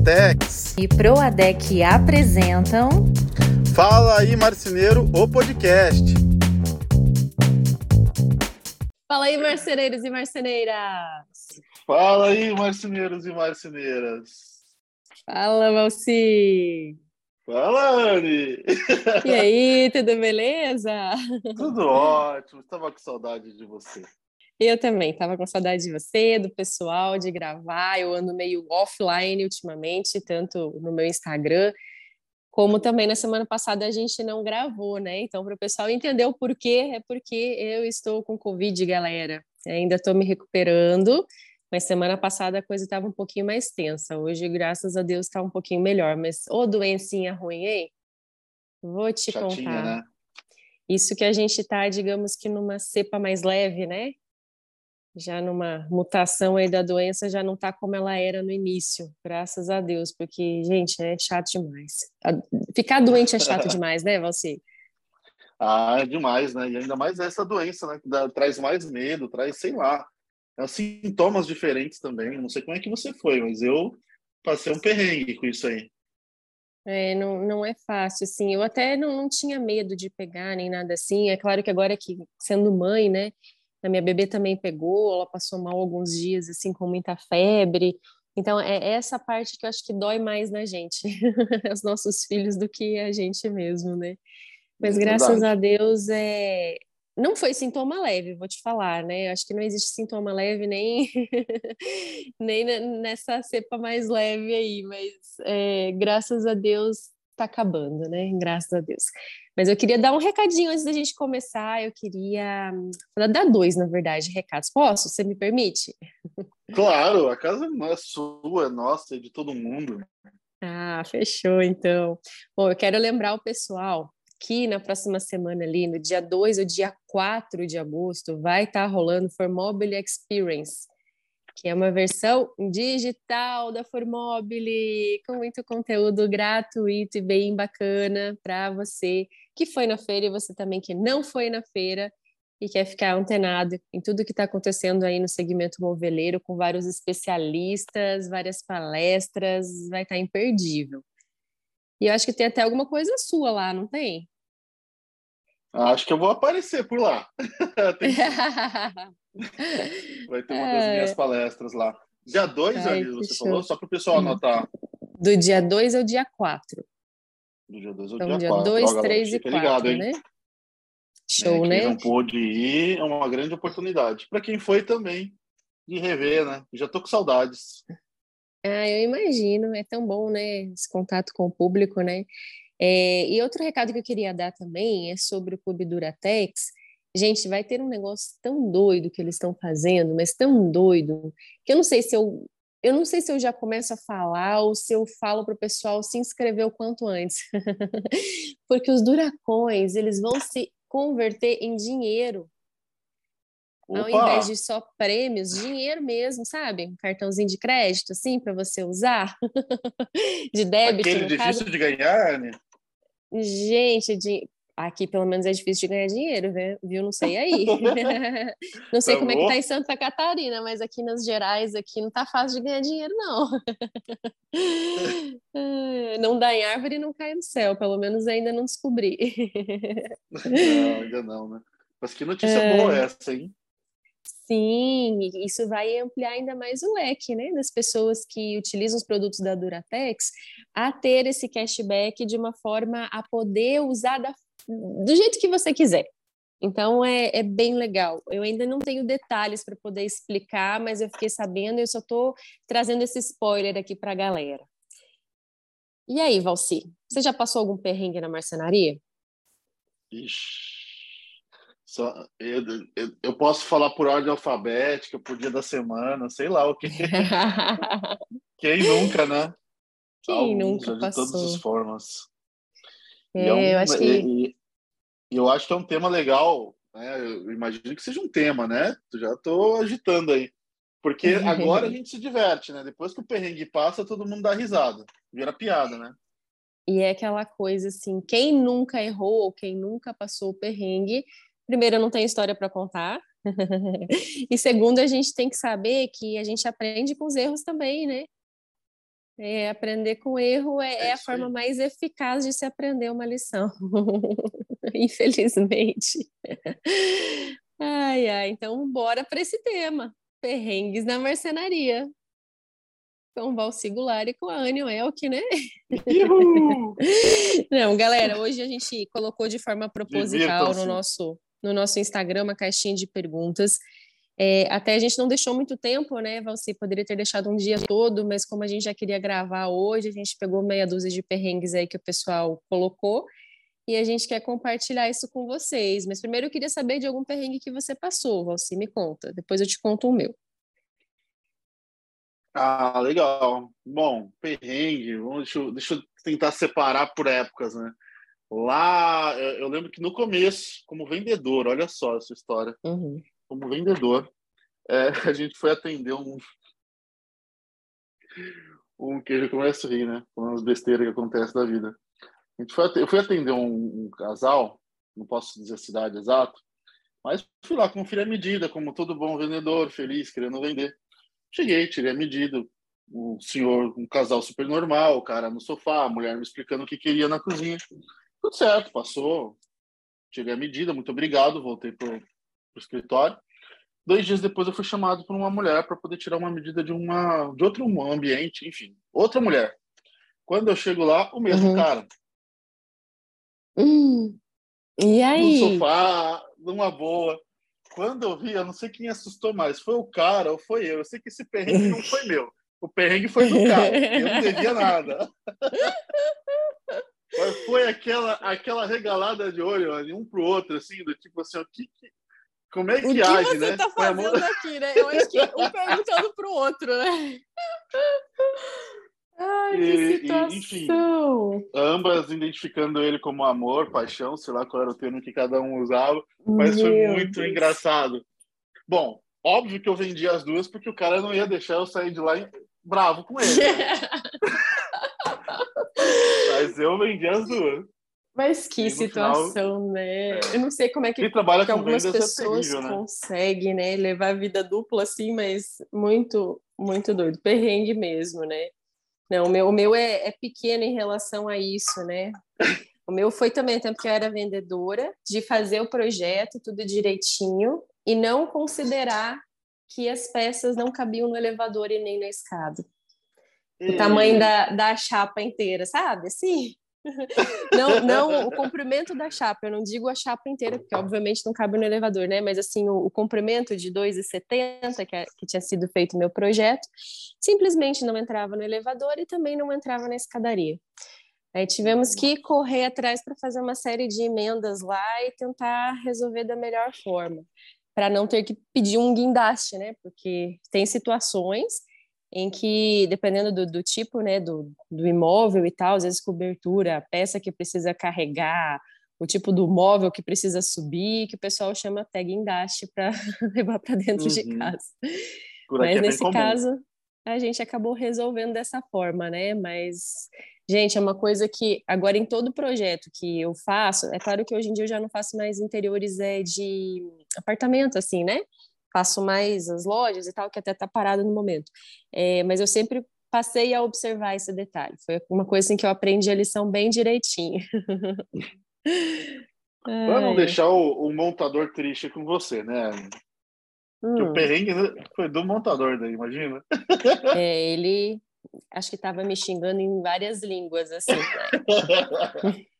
Duratex e Proadec apresentam Fala aí Marceneiro, o podcast. Fala aí, marceneiros e marceneiras! Fala aí, marceneiros e marceneiras! Fala, Valci! Fala, Anne! E aí, tudo beleza? Tudo ótimo, estava com saudade de você. Eu também, estava com saudade de você, do pessoal, de gravar. Eu ando meio offline ultimamente, tanto no meu Instagram, como também na semana passada a gente não gravou, né? Então, para o pessoal entender o porquê, é porque eu estou com Covid, galera. Ainda estou me recuperando, mas semana passada a coisa estava um pouquinho mais tensa. Hoje, graças a Deus, está um pouquinho melhor. Mas, ô doencinha ruim, hein? Vou te Chatinha, contar. né? Isso que a gente está, digamos que numa cepa mais leve, né? Já numa mutação aí da doença, já não está como ela era no início, graças a Deus, porque, gente, é chato demais. Ficar doente é chato demais, né, Valci? Ah, é demais, né? E ainda mais essa doença, né? Que dá- traz mais medo, traz, sei lá, é, sintomas diferentes também. Não sei como é que você foi, mas eu passei um perrengue com isso aí. É, não, não é fácil, assim. Eu até não, não tinha medo de pegar nem nada assim. É claro que agora que sendo mãe, né? A minha bebê também pegou, ela passou mal alguns dias, assim, com muita febre. Então, é essa parte que eu acho que dói mais na gente, os nossos filhos, do que a gente mesmo, né? Mas É graças a Deus, é... não foi sintoma leve, vou te falar, né? Eu acho que não existe sintoma leve nem, nem ne- nessa cepa mais leve aí, mas é, graças a Deus tá acabando, né? Graças a Deus. Mas eu queria dar um recadinho antes da gente começar. Eu queria dar dois, na verdade, recados. Posso? Você me permite? Claro, a casa não é sua, é nossa, é de todo mundo. Ah, fechou, então. Bom, eu quero lembrar o pessoal que na próxima semana ali, no dia 2 ou dia 4 de agosto, vai estar rolando Formobile Experience, que é uma versão digital da Formobile, com muito conteúdo gratuito e bem bacana para você que foi na feira e você também que não foi na feira e quer ficar antenado em tudo que está acontecendo aí no segmento moveleiro, com vários especialistas, várias palestras, vai estar imperdível. E eu acho que tem até alguma coisa sua lá, não tem? Acho que eu vou aparecer por lá. Tem- Vai ter uma das É. minhas palestras lá. Dia 2, Ai, você show. falou, só para o pessoal anotar. Do dia 2 ao dia 4. Do dia 2 ao Então, dia dia 4. 2, 3 e 4, né? Show, quem né? não pôde ir é uma grande oportunidade. Para quem foi também, de rever, né? Já tô com saudades. Ah, eu imagino, é tão bom, né, esse contato com o público, né? É, e outro recado que eu queria dar também é sobre o Clube Duratex. Gente, vai ter um negócio tão doido que eles estão fazendo, mas tão doido, que eu não sei se eu, eu não sei se eu já começo a falar ou se eu falo para o pessoal se inscrever o quanto antes. Porque os Duracões, eles vão se converter em dinheiro ao Opa! invés de só prêmios, dinheiro mesmo, sabe? Um cartãozinho de crédito, assim, para você usar. de débito, Aquele difícil caso. de ganhar, né? Gente, de... aqui pelo menos é difícil de ganhar dinheiro, né? viu? Não sei aí. não sei Tá como é que bom. tá em Santa Catarina, mas aqui nas Gerais, aqui não tá fácil de ganhar dinheiro, não. Não dá em árvore e não cai no céu, pelo menos ainda não descobri. Não, ainda não, né? Mas que notícia É. boa essa, hein? Sim, isso vai ampliar ainda mais o leque, né, das pessoas que utilizam os produtos da Duratex a ter esse cashback de uma forma a poder usar da- do jeito que você quiser. Então é, é bem legal. Eu ainda não tenho detalhes para poder explicar, mas eu fiquei sabendo e eu só estou trazendo esse spoiler aqui para a galera. E aí, Valci, você já passou algum perrengue na marcenaria? Ixi. Só, eu, eu, eu posso falar por ordem alfabética, por dia da semana, sei lá o que. Quem nunca, né? Quem Alguns, nunca De todas as passou? formas. E É, um- eu acho que e- e eu acho que é um tema legal, né? Eu imagino que seja um tema, né? Já estou agitando aí. Porque agora a gente se diverte, né? Depois que o perrengue passa, todo mundo dá risada. Vira piada, né? E é aquela coisa assim, quem nunca errou ou quem nunca passou o perrengue, primeiro não tem história para contar. e segundo, a gente tem que saber que a gente aprende com os erros também, né? É, aprender com erro é, é, é a forma mais eficaz de se aprender uma lição. Infelizmente. Ai, ai, então bora para esse tema. Perrengues na marcenaria. Com o Val Sigular e com a Anne Elk, né? Não, galera, hoje a gente colocou de forma proposital no nosso, no nosso Instagram uma caixinha de perguntas. É, até a gente não deixou muito tempo, né, Valci? Poderia ter deixado um dia todo, mas como a gente já queria gravar hoje, a gente pegou meia dúzia de perrengues aí que o pessoal colocou e a gente quer compartilhar isso com vocês. Mas primeiro eu queria saber de algum perrengue que você passou, Valci, me conta. Depois eu te conto o meu. Ah, legal. Bom, perrengue, deixa eu, deixa eu tentar separar por épocas, né? Lá, eu lembro que no começo, como vendedor, olha só essa história. Uhum como vendedor, é, a gente foi atender um. Um que eu começo a rir, né? Com as besteiras que acontecem da vida. A gente foi, eu fui atender um, um casal, não posso dizer a cidade exata, mas fui lá conferir a medida, como todo bom vendedor, feliz, querendo vender. Cheguei, tirei a medida. O senhor, um casal super normal, o cara no sofá, a mulher me explicando o que queria na cozinha. Tudo certo, passou. Tirei a medida, muito obrigado, voltei pro, o escritório. Dois dias depois eu fui chamado por uma mulher para poder tirar uma medida de uma de outro ambiente, enfim, outra mulher. Quando eu chego lá, o mesmo uhum. cara. Hum. E aí? No sofá, numa boa. Quando eu vi, eu não sei quem assustou mais, foi o cara ou foi eu. Eu sei que esse perrengue não foi meu. O perrengue foi do cara. Eu não devia nada. Mas foi aquela, aquela regalada de olho, um pro outro, assim, do tipo assim, o que, como é que, o que age, você né? tá fazendo aqui, né? Eu acho que um perguntando pro outro, né? Ai, e, que situação. E, enfim, ambas identificando ele como amor, paixão, sei lá qual era o termo que cada um usava, mas Meu foi muito Deus. engraçado. Bom, óbvio que eu vendi as duas porque o cara não ia deixar eu sair de lá bravo com ele. Né? mas eu vendi as duas. Mas que situação, final, né? É. Eu não sei como é que, trabalha que algumas é pessoas terrível, né? conseguem, né, levar a vida dupla assim, mas muito, muito doido, perrengue mesmo, né? Não, o meu, o meu é, é pequeno em relação a isso, né? O meu foi também tempo que eu era vendedora, de fazer o projeto tudo direitinho e não considerar que as peças não cabiam no elevador e nem na escada. O tamanho da, da chapa inteira, sabe? Assim, não, não o comprimento da chapa, eu não digo a chapa inteira, porque obviamente não cabe no elevador, né? Mas assim, o, o comprimento de 2,70, que, é, que tinha sido feito meu projeto, simplesmente não entrava no elevador e também não entrava na escadaria. Aí tivemos que correr atrás para fazer uma série de emendas lá e tentar resolver da melhor forma, para não ter que pedir um guindaste, né? Porque tem situações em que, dependendo do, do tipo né, do, do imóvel e tal, às vezes cobertura, a peça que precisa carregar, o tipo do móvel que precisa subir, que o pessoal chama até guindaste para levar para dentro uhum. de casa. Mas é nesse caso, a gente acabou resolvendo dessa forma, né? Mas, gente, é uma coisa que agora em todo projeto que eu faço, é claro que hoje em dia eu já não faço mais interiores é, de apartamento, assim, né? Faço mais as lojas e tal, que até está parado no momento. É, mas eu sempre passei a observar esse detalhe. Foi uma coisa assim que eu aprendi a lição bem direitinho. Para não deixar o, o, montador triste com você, né? Hum. o perrengue foi do montador daí, imagina. É, ele acho que estava me xingando em várias línguas, assim. Né?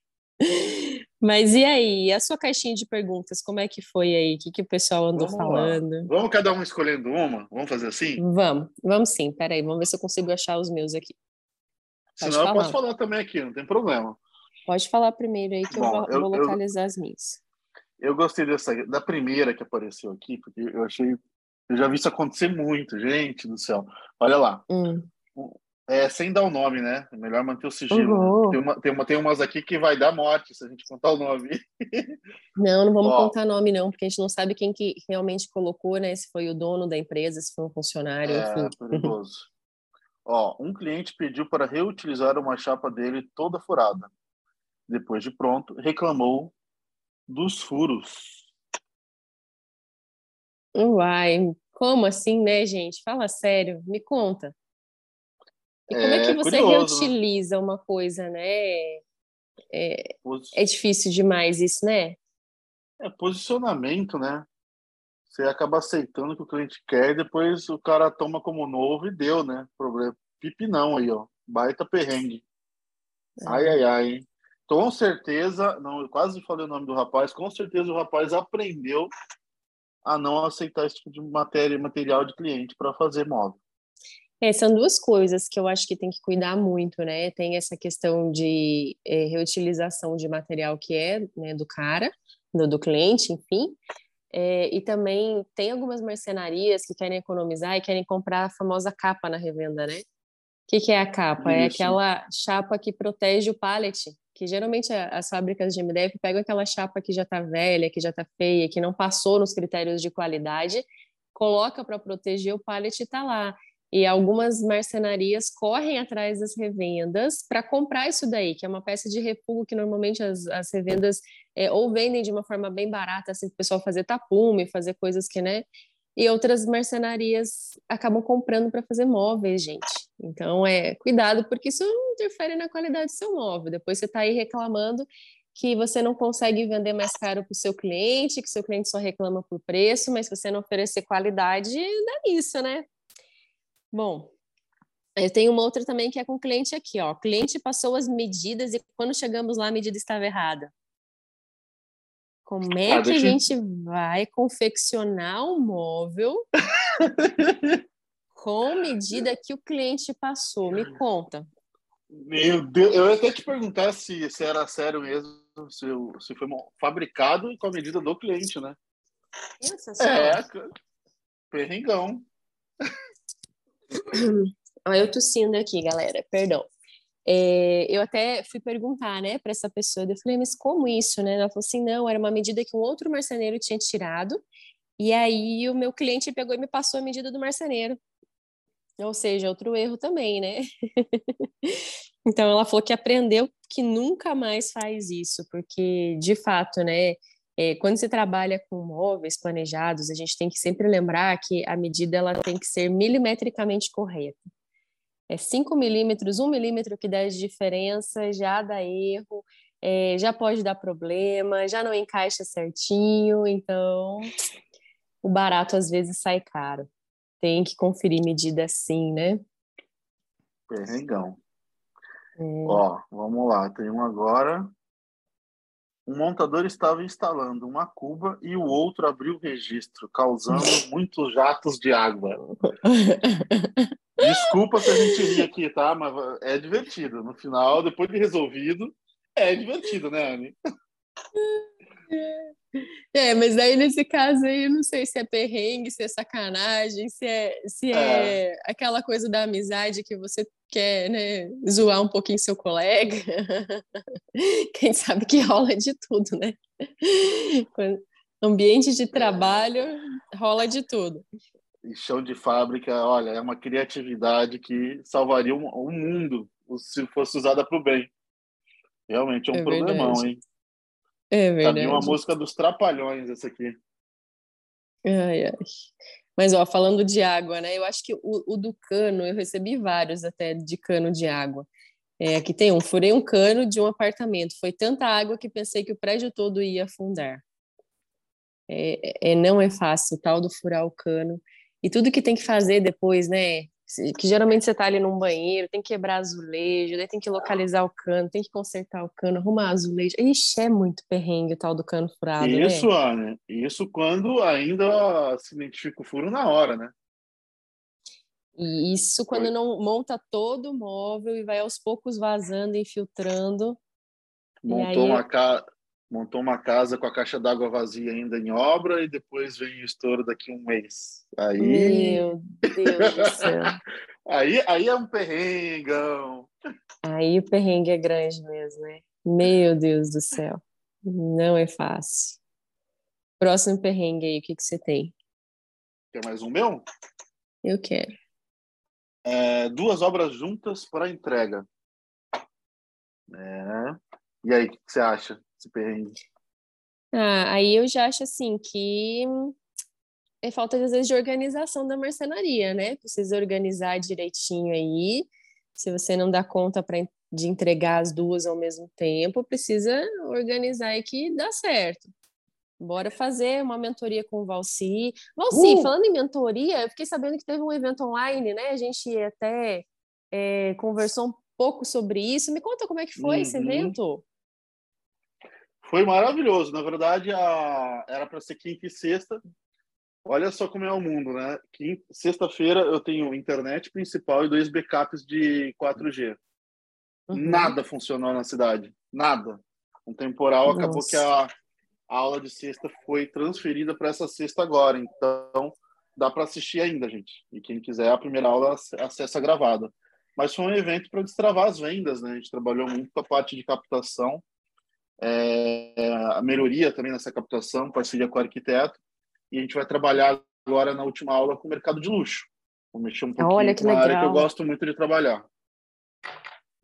Mas e aí, a sua caixinha de perguntas, como é que foi aí? O que, que o pessoal andou vamos falando? Lá. Vamos cada um escolhendo uma? Vamos fazer assim? Vamos, vamos sim. Peraí, vamos ver se eu consigo achar os meus aqui. Pode Senão falar. eu posso falar também aqui, não tem problema. Pode falar primeiro aí que Bom, eu vou, eu, vou localizar eu, as minhas. Eu gostei dessa, da primeira que apareceu aqui, porque eu achei. Eu já vi isso acontecer muito, gente do céu. Olha lá. Hum. É, sem dar o nome, né? É melhor manter o sigilo. Uhum. Tem, uma, tem, uma, tem umas aqui que vai dar morte se a gente contar o nome. Não, não vamos Ó, contar nome, não, porque a gente não sabe quem que realmente colocou, né? Se foi o dono da empresa, se foi um funcionário, é, enfim. perigoso. Ó, um cliente pediu para reutilizar uma chapa dele toda furada. Depois de pronto, reclamou dos furos. Uai, como assim, né, gente? Fala sério, me conta. E como é, é que você curioso, né? reutiliza uma coisa, né? É, é difícil demais isso, né? É posicionamento, né? Você acaba aceitando o que o cliente quer e depois o cara toma como novo e deu, né? Problema. Pipi não aí, ó. Baita perrengue. É. Ai, ai, ai. Com certeza, não, eu quase falei o nome do rapaz, com certeza o rapaz aprendeu a não aceitar esse tipo de matéria, material de cliente para fazer móvel. É, são duas coisas que eu acho que tem que cuidar muito, né? Tem essa questão de é, reutilização de material que é né, do cara, do, do cliente, enfim. É, e também tem algumas mercenarias que querem economizar e querem comprar a famosa capa na revenda, né? O que, que é a capa? É Isso. É aquela chapa que protege o pallet, que geralmente as fábricas de MDF pegam aquela chapa que já está velha, que já está feia, que não passou nos critérios de qualidade, coloca para proteger o pallet e está lá. E algumas marcenarias correm atrás das revendas para comprar isso daí, que é uma peça de refúgio que normalmente as, as revendas é, ou vendem de uma forma bem barata, assim, o pessoal fazer tapume, fazer coisas que, né? E outras marcenarias acabam comprando para fazer móveis, gente. Então, é cuidado, porque isso interfere na qualidade do seu móvel. Depois você está aí reclamando que você não consegue vender mais caro para o seu cliente, que seu cliente só reclama por preço, mas se você não oferecer qualidade, dá isso, né? Bom, eu tenho uma outra também que é com o cliente aqui, ó. O cliente passou as medidas e quando chegamos lá a medida estava errada. Como é ah, que a gente vai confeccionar um móvel com medida que o cliente passou? Me conta. Meu Deus, eu ia até te perguntar se, se era sério mesmo, se, se foi fabricado com a medida do cliente, né? Nossa, é, perrengão. Olha, eu tossindo aqui, galera, perdão. É, eu até fui perguntar, né, para essa pessoa, eu falei, mas como isso, né? Ela falou assim, não, era uma medida que um outro marceneiro tinha tirado, e aí o meu cliente pegou e me passou a medida do marceneiro. Ou seja, outro erro também, né? então ela falou que aprendeu que nunca mais faz isso, porque de fato, né, é, quando se trabalha com móveis planejados, a gente tem que sempre lembrar que a medida ela tem que ser milimetricamente correta. É 5 milímetros, 1 um milímetro que dá de diferença, já dá erro, é, já pode dar problema, já não encaixa certinho, então o barato às vezes sai caro. Tem que conferir medida sim, né? Perrengão. É. Ó, vamos lá, tem um agora um montador estava instalando uma cuba e o outro abriu o registro, causando muitos jatos de água. Desculpa se a gente ri aqui, tá? Mas é divertido. No final, depois de resolvido, é divertido, né, Anne? É, mas aí nesse caso aí, eu não sei se é perrengue, se é sacanagem, se é, se é, é. aquela coisa da amizade que você quer, né, zoar um pouquinho seu colega. Quem sabe que rola de tudo, né? Ambiente de trabalho rola de tudo. E chão de fábrica, olha, é uma criatividade que salvaria o mundo se fosse usada para o bem. Realmente é um é problemão, hein? É verdade. Tá uma música dos Trapalhões, essa aqui. Ai, ai. Mas, ó, falando de água, né? Eu acho que o, o do cano, eu recebi vários até de cano de água. É, aqui tem um, furei um cano de um apartamento. Foi tanta água que pensei que o prédio todo ia afundar. É, é, não é fácil, tal do furar o cano. E tudo que tem que fazer depois, né? Que geralmente você está ali num banheiro, tem que quebrar azulejo, daí tem que localizar o cano, tem que consertar o cano, arrumar azulejo. Ixi, é muito perrengue o tal do cano furado, né? Isso, né? Ana, isso quando ainda se identifica o furo na hora, né? E isso quando Foi. não monta todo o móvel e vai aos poucos vazando, infiltrando. Montou aí... uma casa montou uma casa com a caixa d'água vazia ainda em obra e depois vem o estouro daqui a um mês. Aí... Meu Deus do céu. aí, aí é um perrengão. Aí o perrengue é grande mesmo, né? Meu Deus do céu. Não é fácil. Próximo perrengue aí, o que, que você tem? Quer mais um meu? Eu quero. É, duas obras juntas para entrega. É. E aí, o que, que você acha? Esse perrengue? Ah, aí eu já acho assim que é falta às vezes de organização da marcenaria, né? Precisa organizar direitinho aí, Se você não dá conta pra, de entregar as duas ao mesmo tempo, precisa organizar e que dá certo. Bora fazer uma mentoria com o Valci. Valci, uh! falando em mentoria, eu fiquei sabendo que teve um evento online, né? A gente até é, conversou um pouco sobre isso. Me conta como é que foi uhum. esse evento. Foi maravilhoso. Na verdade, a... era para ser quinta e sexta. Olha só como é o mundo, né? Sexta-feira eu tenho internet principal e dois backups de 4G. Uhum. Nada funcionou na cidade. Nada. Um temporal Nossa. acabou que a a aula de sexta foi transferida para essa sexta agora. Então, dá para assistir ainda, gente. E quem quiser, a primeira aula acessa gravada. Mas foi um evento para destravar as vendas, né? A gente trabalhou muito com a parte de captação, é, a melhoria também nessa captação, parceria com o arquiteto. E a gente vai trabalhar agora na última aula com o mercado de luxo. Vou mexer um pouquinho Olha, que legal. área que eu gosto muito de trabalhar.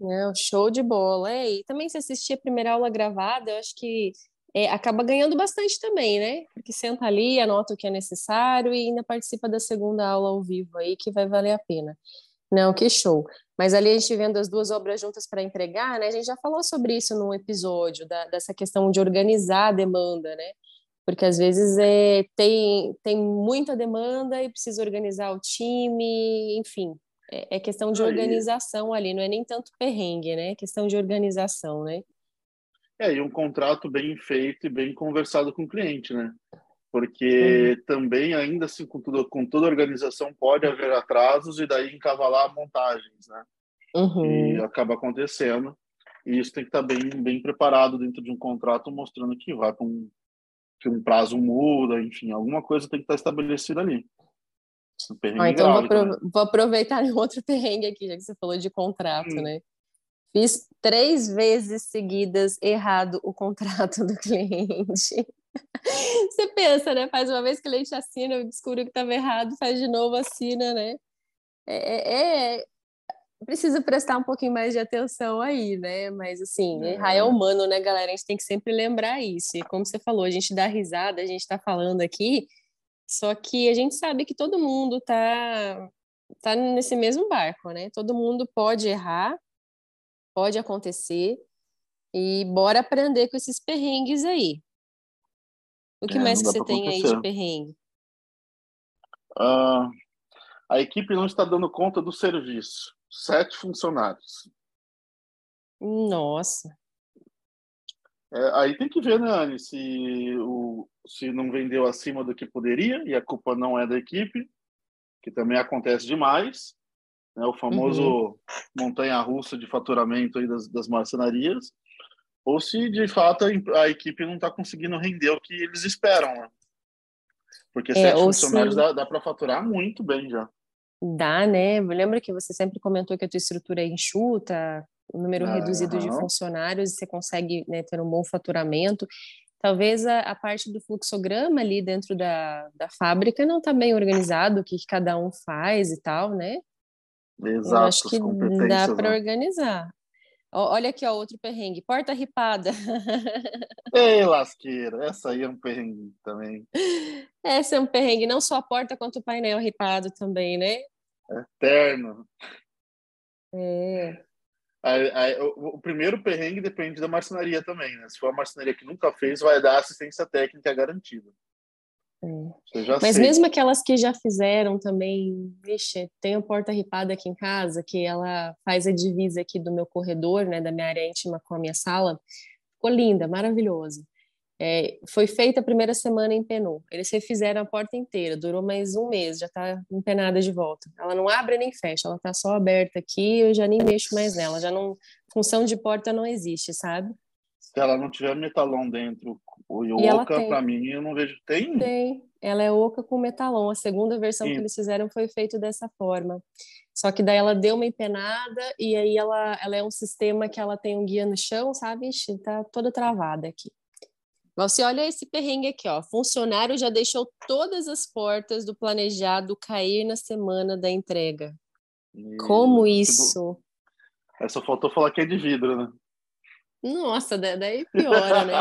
É, show de bola. É, e também se assistir a primeira aula gravada, eu acho que é, acaba ganhando bastante também, né? Porque senta ali, anota o que é necessário e ainda participa da segunda aula ao vivo aí, que vai valer a pena. Não, que show. Mas ali a gente vendo as duas obras juntas para entregar, né? A gente já falou sobre isso num episódio, da, dessa questão de organizar a demanda, né? Porque às vezes é, tem, tem muita demanda e precisa organizar o time, enfim. É, é questão de organização ali, não é nem tanto perrengue, né? É questão de organização, né? É, e um contrato bem feito e bem conversado com o cliente, né? Porque também, ainda assim, com, tudo, com toda organização, pode haver atrasos e daí encavalar montagens, né? Uhum. E acaba acontecendo. E isso tem que estar bem, bem preparado dentro de um contrato, mostrando que vai com um, que um prazo muda, enfim, alguma coisa tem que estar estabelecida ali. Ah, então vou, apro vou, aproveitar um outro perrengue aqui, já que você falou de contrato, hum. né? Fiz três vezes seguidas errado o contrato do cliente. Você pensa, né? Faz uma vez que o cliente assina, descobriu que estava errado, faz de novo, assina, né? É, é, é, precisa prestar um pouquinho mais de atenção aí, né? Mas assim, é. errar é humano, né, galera? A gente tem que sempre lembrar isso. E como você falou, a gente dá risada, a gente está falando aqui, só que a gente sabe que todo mundo tá, tá nesse mesmo barco, né? Todo mundo pode errar pode acontecer. E bora aprender com esses perrengues aí. O que é, mais que você tem aí de perrengue? Uh, a equipe não está dando conta do serviço. Sete funcionários. Nossa. É, aí tem que ver, né, Anne, se, o, se não vendeu acima do que poderia e a culpa não é da equipe, que também acontece demais né, o famoso uhum. montanha-russa de faturamento aí das, das marcenarias, ou se de fato a, a equipe não está conseguindo render o que eles esperam, né? Porque é, sete funcionários se... dá, dá para faturar muito bem já. Dá, né? Lembra que você sempre comentou que a tua estrutura é enxuta, o número ah, reduzido de funcionários, você consegue né, ter um bom faturamento. Talvez a, a, parte do fluxograma ali dentro da, da fábrica não está bem organizado, o que, que cada um faz e tal, né? Exato, Eu acho que dá para né? organizar. Olha aqui, ó, outro perrengue. Porta ripada. Ei, lasqueira. Essa aí é um perrengue também. Essa é um perrengue. Não só a porta, quanto o painel ripado também, né? Eterno. É. Aí, aí, o, o, primeiro perrengue depende da marcenaria também, né? Se for a marcenaria que nunca fez, vai dar assistência técnica garantida. É. Mas sei. mesmo aquelas que já fizeram também, vixe, tem uma porta ripada aqui em casa que ela faz a divisa aqui do meu corredor, né, da minha área íntima com a minha sala. Ficou linda, maravilhosa. É, foi feita a primeira semana em Penô. Eles refizeram a porta inteira, durou mais um mês, já está empenada de volta. Ela não abre nem fecha, ela está só aberta aqui, eu já nem mexo mais nela, já não função de porta não existe, sabe? Se ela não tiver metalon dentro o e oca, para mim, eu não vejo. Tem? Tem. Ela é oca com metalon. A segunda versão Sim. que eles fizeram foi feito dessa forma. Só que daí ela deu uma empenada e aí ela, ela é um sistema que ela tem um guia no chão, sabe? Ixi, tá toda travada aqui. Você olha esse perrengue aqui, ó. Funcionário já deixou todas as portas do planejado cair na semana da entrega. Como isso? Aí só faltou falar que é de vidro, né? Nossa, daí piora, né?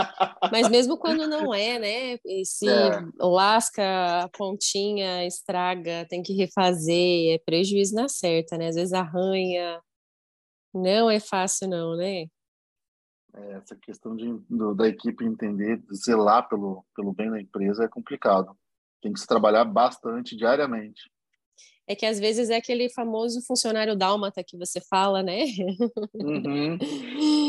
Mas mesmo quando não é, né? E se é. lasca a pontinha, estraga, tem que refazer, é prejuízo na certa, né? Às vezes arranha. Não é fácil, não, né? É, essa questão de, do, da equipe entender, zelar pelo, pelo bem da empresa é complicado. Tem que se trabalhar bastante diariamente. É que às vezes é aquele famoso funcionário dálmata que você fala, né? Uhum.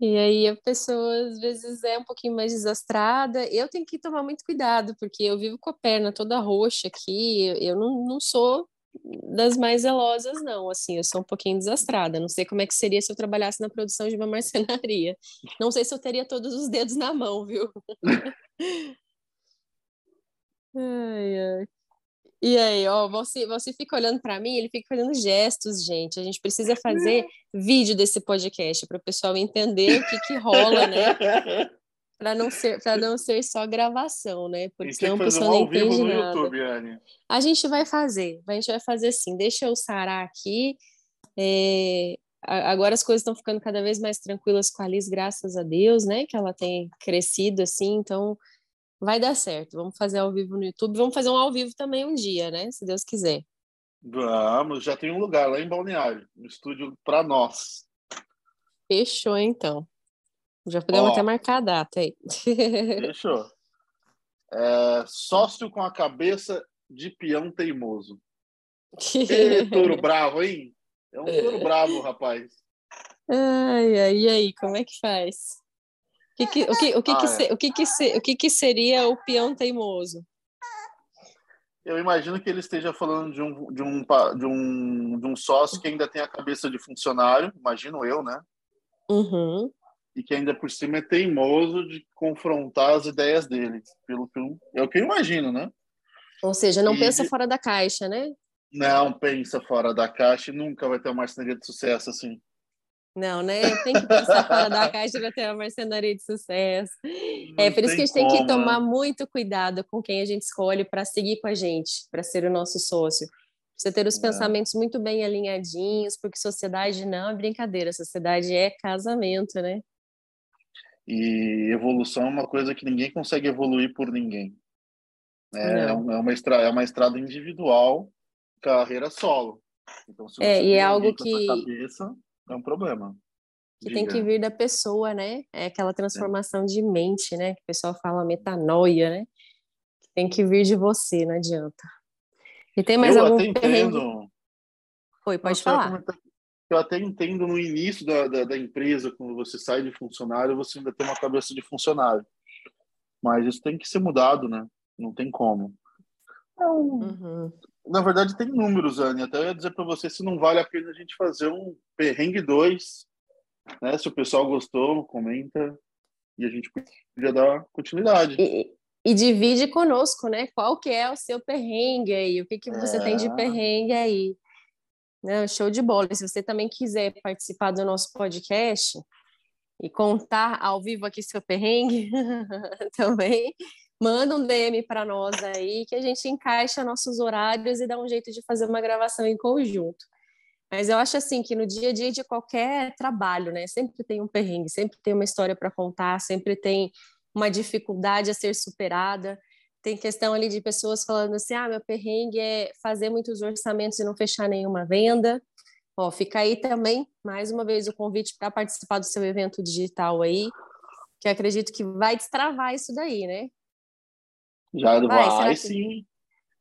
E aí a pessoa às vezes é um pouquinho mais desastrada. Eu tenho que tomar muito cuidado, porque eu vivo com a perna toda roxa aqui. Eu não, não sou das mais zelosas, não. Assim, eu sou um pouquinho desastrada. Não sei como é que seria se eu trabalhasse na produção de uma marcenaria. Não sei se eu teria todos os dedos na mão, viu? ai, ai. E aí, ó, você, você fica olhando para mim, ele fica fazendo gestos, gente. A gente precisa fazer vídeo desse podcast para o pessoal entender o que, que rola, né? Para não ser para não ser só gravação, né? Porque senão o pessoal não entende nada. YouTube. A gente vai fazer, a gente vai fazer assim. Deixa eu sarar aqui. É, agora as coisas estão ficando cada vez mais tranquilas com a Liz, graças a Deus, né? Que ela tem crescido assim, então vai dar certo. Vamos fazer ao vivo no YouTube. Vamos fazer um ao vivo também um dia, né? Se Deus quiser. Vamos, já tem um lugar lá em Balneário, um estúdio para nós. Fechou, então. Já podemos Ó, até marcar a data aí. Fechou. É, sócio com a cabeça de peão teimoso. Ei, touro bravo, hein? É um touro bravo, rapaz. Ai, ai, e aí, como é que faz? Que que, o que, o que, ah, que, é. se, o, que, que, se, o que, que seria o peão teimoso? Eu imagino que ele esteja falando de um, de um, de um, de um sócio que ainda tem a cabeça de funcionário, imagino eu, né? Uhum. E que ainda por cima é teimoso de confrontar as ideias dele. Pelo que eu, é o que eu imagino, né? Ou seja, não e... pensa fora da caixa, né? Não pensa fora da caixa e nunca vai ter uma marcenaria de sucesso assim. Não, né? Tem que pensar fora da caixa para ter uma marcenaria de sucesso. Não é por isso que a gente como, tem que tomar né? muito cuidado com quem a gente escolhe para seguir com a gente, para ser o nosso sócio. Precisa ter os é. pensamentos muito bem alinhadinhos, porque sociedade não é brincadeira, sociedade é casamento, né? E evolução é uma coisa que ninguém consegue evoluir por ninguém. É, é uma, estrada, é uma estrada individual, carreira solo. Então, se é, você é, e é algo que. Cabeça, é um problema. Que Diga. tem que vir da pessoa, né? É aquela transformação é. de mente, né? Que o pessoal fala metanoia, né? Tem que vir de você, não adianta. E tem mais eu algum até entendo. Foi, pode falar. Eu até entendo no início da, da, da, empresa, quando você sai de funcionário, você ainda tem uma cabeça de funcionário. Mas isso tem que ser mudado, né? Não tem como. Então, uhum na verdade, tem números, Anne. Até eu ia dizer para você se não vale a pena a gente fazer um perrengue 2. Né? Se o pessoal gostou, comenta. E a gente podia dar continuidade. E, e, divide conosco, né? Qual que é o seu perrengue aí? O que, que você é... tem de é. perrengue aí? Não, show de bola. Se você também quiser participar do nosso podcast e contar ao vivo aqui seu perrengue, também manda um DM para nós aí que a gente encaixa nossos horários e dá um jeito de fazer uma gravação em conjunto. Mas eu acho assim que no dia a dia de qualquer trabalho, né, sempre tem um perrengue, sempre tem uma história para contar, sempre tem uma dificuldade a ser superada. Tem questão ali de pessoas falando assim: "Ah, meu perrengue é fazer muitos orçamentos e não fechar nenhuma venda". Ó, fica aí também mais uma vez o convite para participar do seu evento digital aí, que acredito que vai destravar isso daí, né? Já vai, vai sim.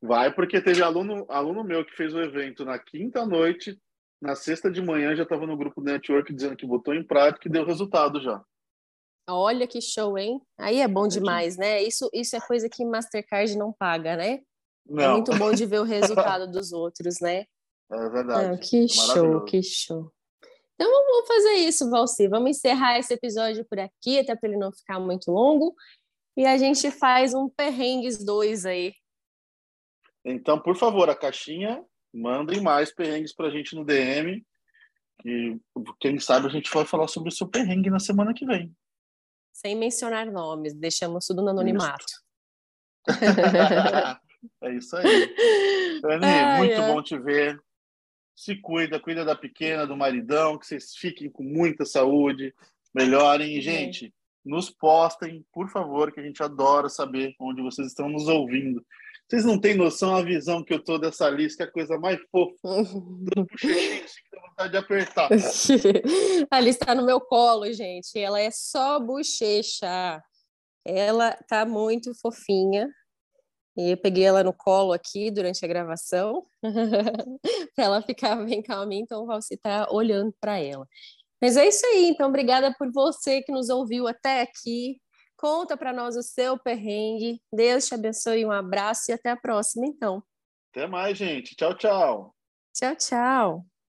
Vai, porque teve aluno, aluno meu que fez o evento na quinta noite, na sexta de manhã já estava no grupo do network dizendo que botou em prática e deu resultado já. Olha que show, hein? Aí é bom é demais, né? Isso, isso é coisa que Mastercard não paga, né? É não. É muito bom de ver o resultado dos outros, né? É verdade. Não, que show, que show. Então vamos fazer isso, Valci. Vamos encerrar esse episódio por aqui, até para ele não ficar muito longo e a gente faz um perrengues dois aí. Então, por favor, a caixinha, mandem mais perrengues para a gente no DM. E quem sabe a gente vai falar sobre o seu perrengue na semana que vem. Sem mencionar nomes, deixamos tudo no anonimato. é isso aí. Dani, ai, muito ai. bom te ver. Se cuida, cuida da pequena, do maridão, que vocês fiquem com muita saúde, melhorem. gente, nos postem, por favor, que a gente adora saber onde vocês estão nos ouvindo. Vocês não têm noção a visão que eu tô dessa lista, que é a coisa mais fofa. Dá vontade de apertar. a lista está no meu colo, gente. Ela é só bochecha. Ela tá muito fofinha. E eu peguei ela no colo aqui durante a gravação, para ela ficar bem calminha, então você está olhando para ela. Mas é isso aí, então obrigada por você que nos ouviu até aqui. Conta para nós o seu perrengue. Deus te abençoe, um abraço e até a próxima, então. Até mais, gente. Tchau, tchau. Tchau, tchau.